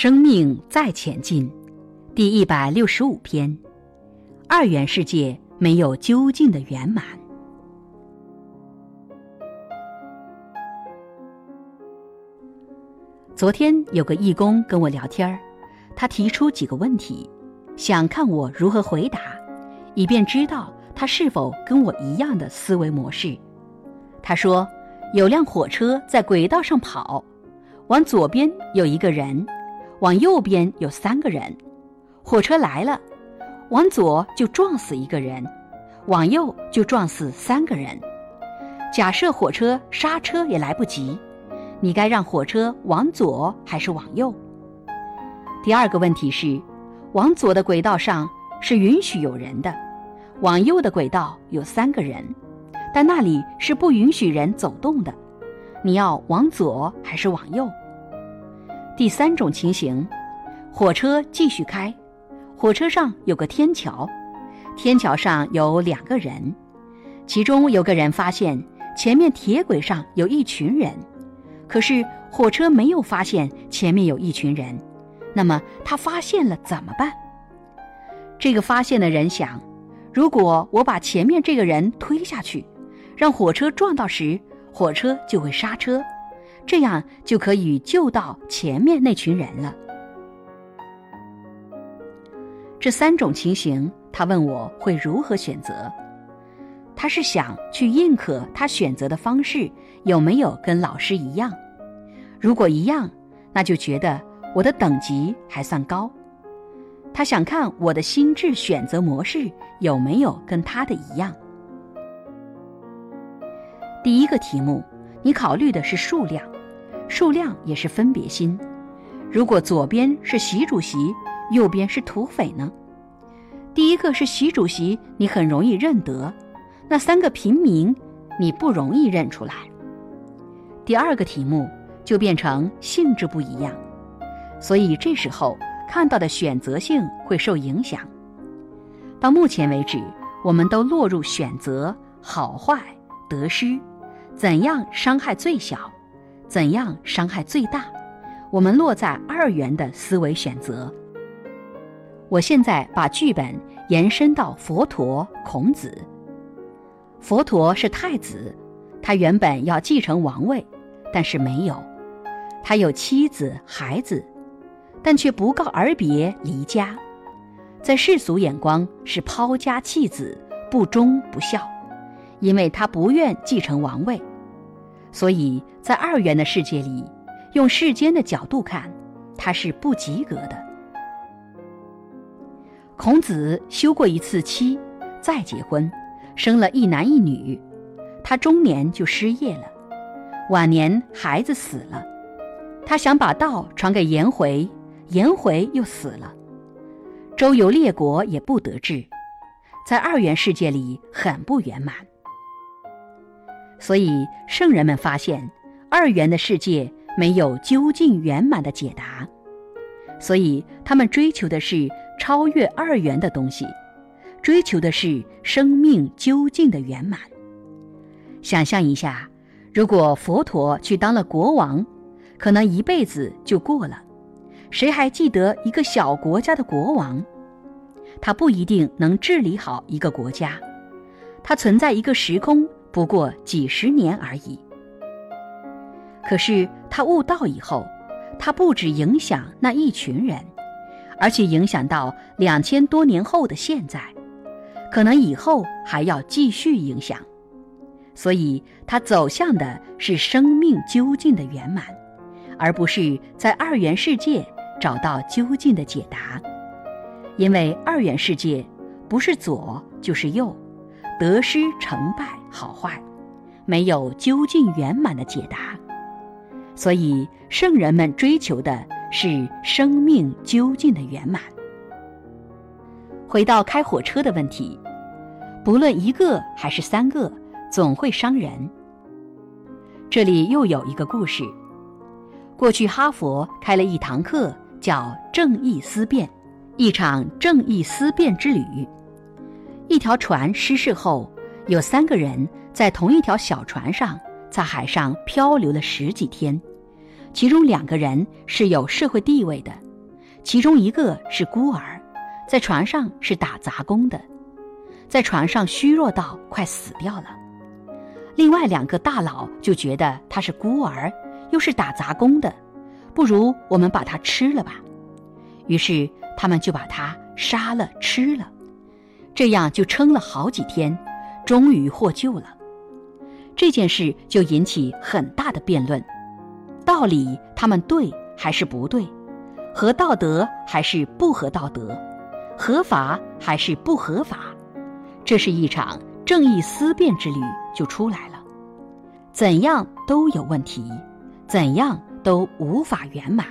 生命再前进，第一百六十五篇：二元世界没有究竟的圆满。昨天有个义工跟我聊天，他提出几个问题，想看我如何回答，以便知道他是否跟我一样的思维模式。他说：“有辆火车在轨道上跑，往左边有一个人，往右边有三个人。火车来了，往左就撞死一个人，往右就撞死三个人。假设火车刹车也来不及。”你该让火车往左还是往右？第二个问题是，往左的轨道上是允许有人的，往右的轨道有三个人，但那里是不允许人走动的。你要往左还是往右？第三种情形，火车继续开，火车上有个天桥，天桥上有两个人，其中有个人发现前面铁轨上有一群人。可是火车没有发现前面有一群人，那么他发现了怎么办？这个发现的人想：如果我把前面这个人推下去，让火车撞到时，火车就会刹车，这样就可以救到前面那群人了。这三种情形，他问我会如何选择？他是想去认可他选择的方式有没有跟老师一样，如果一样，那就觉得我的等级还算高。他想看我的心智选择模式有没有跟他的一样。第一个题目，你考虑的是数量，数量也是分别心。如果左边是习主席，右边是土匪呢？第一个是习主席，你很容易认得。那三个平民，你不容易认出来。第二个题目就变成性质不一样，所以这时候看到的选择性会受影响。到目前为止，我们都落入选择好坏得失，怎样伤害最小，怎样伤害最大，我们落在二元的思维选择。我现在把剧本延伸到佛陀、孔子。佛陀是太子，他原本要继承王位，但是没有。他有妻子孩子，但却不告而别离家，在世俗眼光是抛家弃子、不忠不孝，因为他不愿继承王位，所以在二元的世界里，用世间的角度看，他是不及格的。孔子休过一次妻，再结婚。生了一男一女，他中年就失业了，晚年孩子死了，他想把道传给颜回，颜回又死了，周游列国也不得志，在二元世界里很不圆满。所以圣人们发现，二元的世界没有究竟圆满的解答，所以他们追求的是超越二元的东西。追求的是生命究竟的圆满。想象一下，如果佛陀去当了国王，可能一辈子就过了。谁还记得一个小国家的国王？他不一定能治理好一个国家。他存在一个时空，不过几十年而已。可是他悟道以后，他不止影响那一群人，而且影响到两千多年后的现在。可能以后还要继续影响，所以他走向的是生命究竟的圆满，而不是在二元世界找到究竟的解答。因为二元世界不是左就是右，得失成败好坏，没有究竟圆满的解答。所以圣人们追求的是生命究竟的圆满。回到开火车的问题，不论一个还是三个，总会伤人。这里又有一个故事：过去哈佛开了一堂课，叫“正义思辨”，一场正义思辨之旅。一条船失事后，有三个人在同一条小船上，在海上漂流了十几天，其中两个人是有社会地位的，其中一个是孤儿，在船上是打杂工的，在船上虚弱到快死掉了。另外两个大佬就觉得他是孤儿，又是打杂工的，不如我们把他吃了吧。于是他们就把他杀了吃了，这样就撑了好几天，终于获救了。这件事就引起很大的辩论，道理他们对还是不对？合道德还是不合道德？合法还是不合法？这是一场正义思辨之旅就出来了。怎样都有问题，怎样都无法圆满。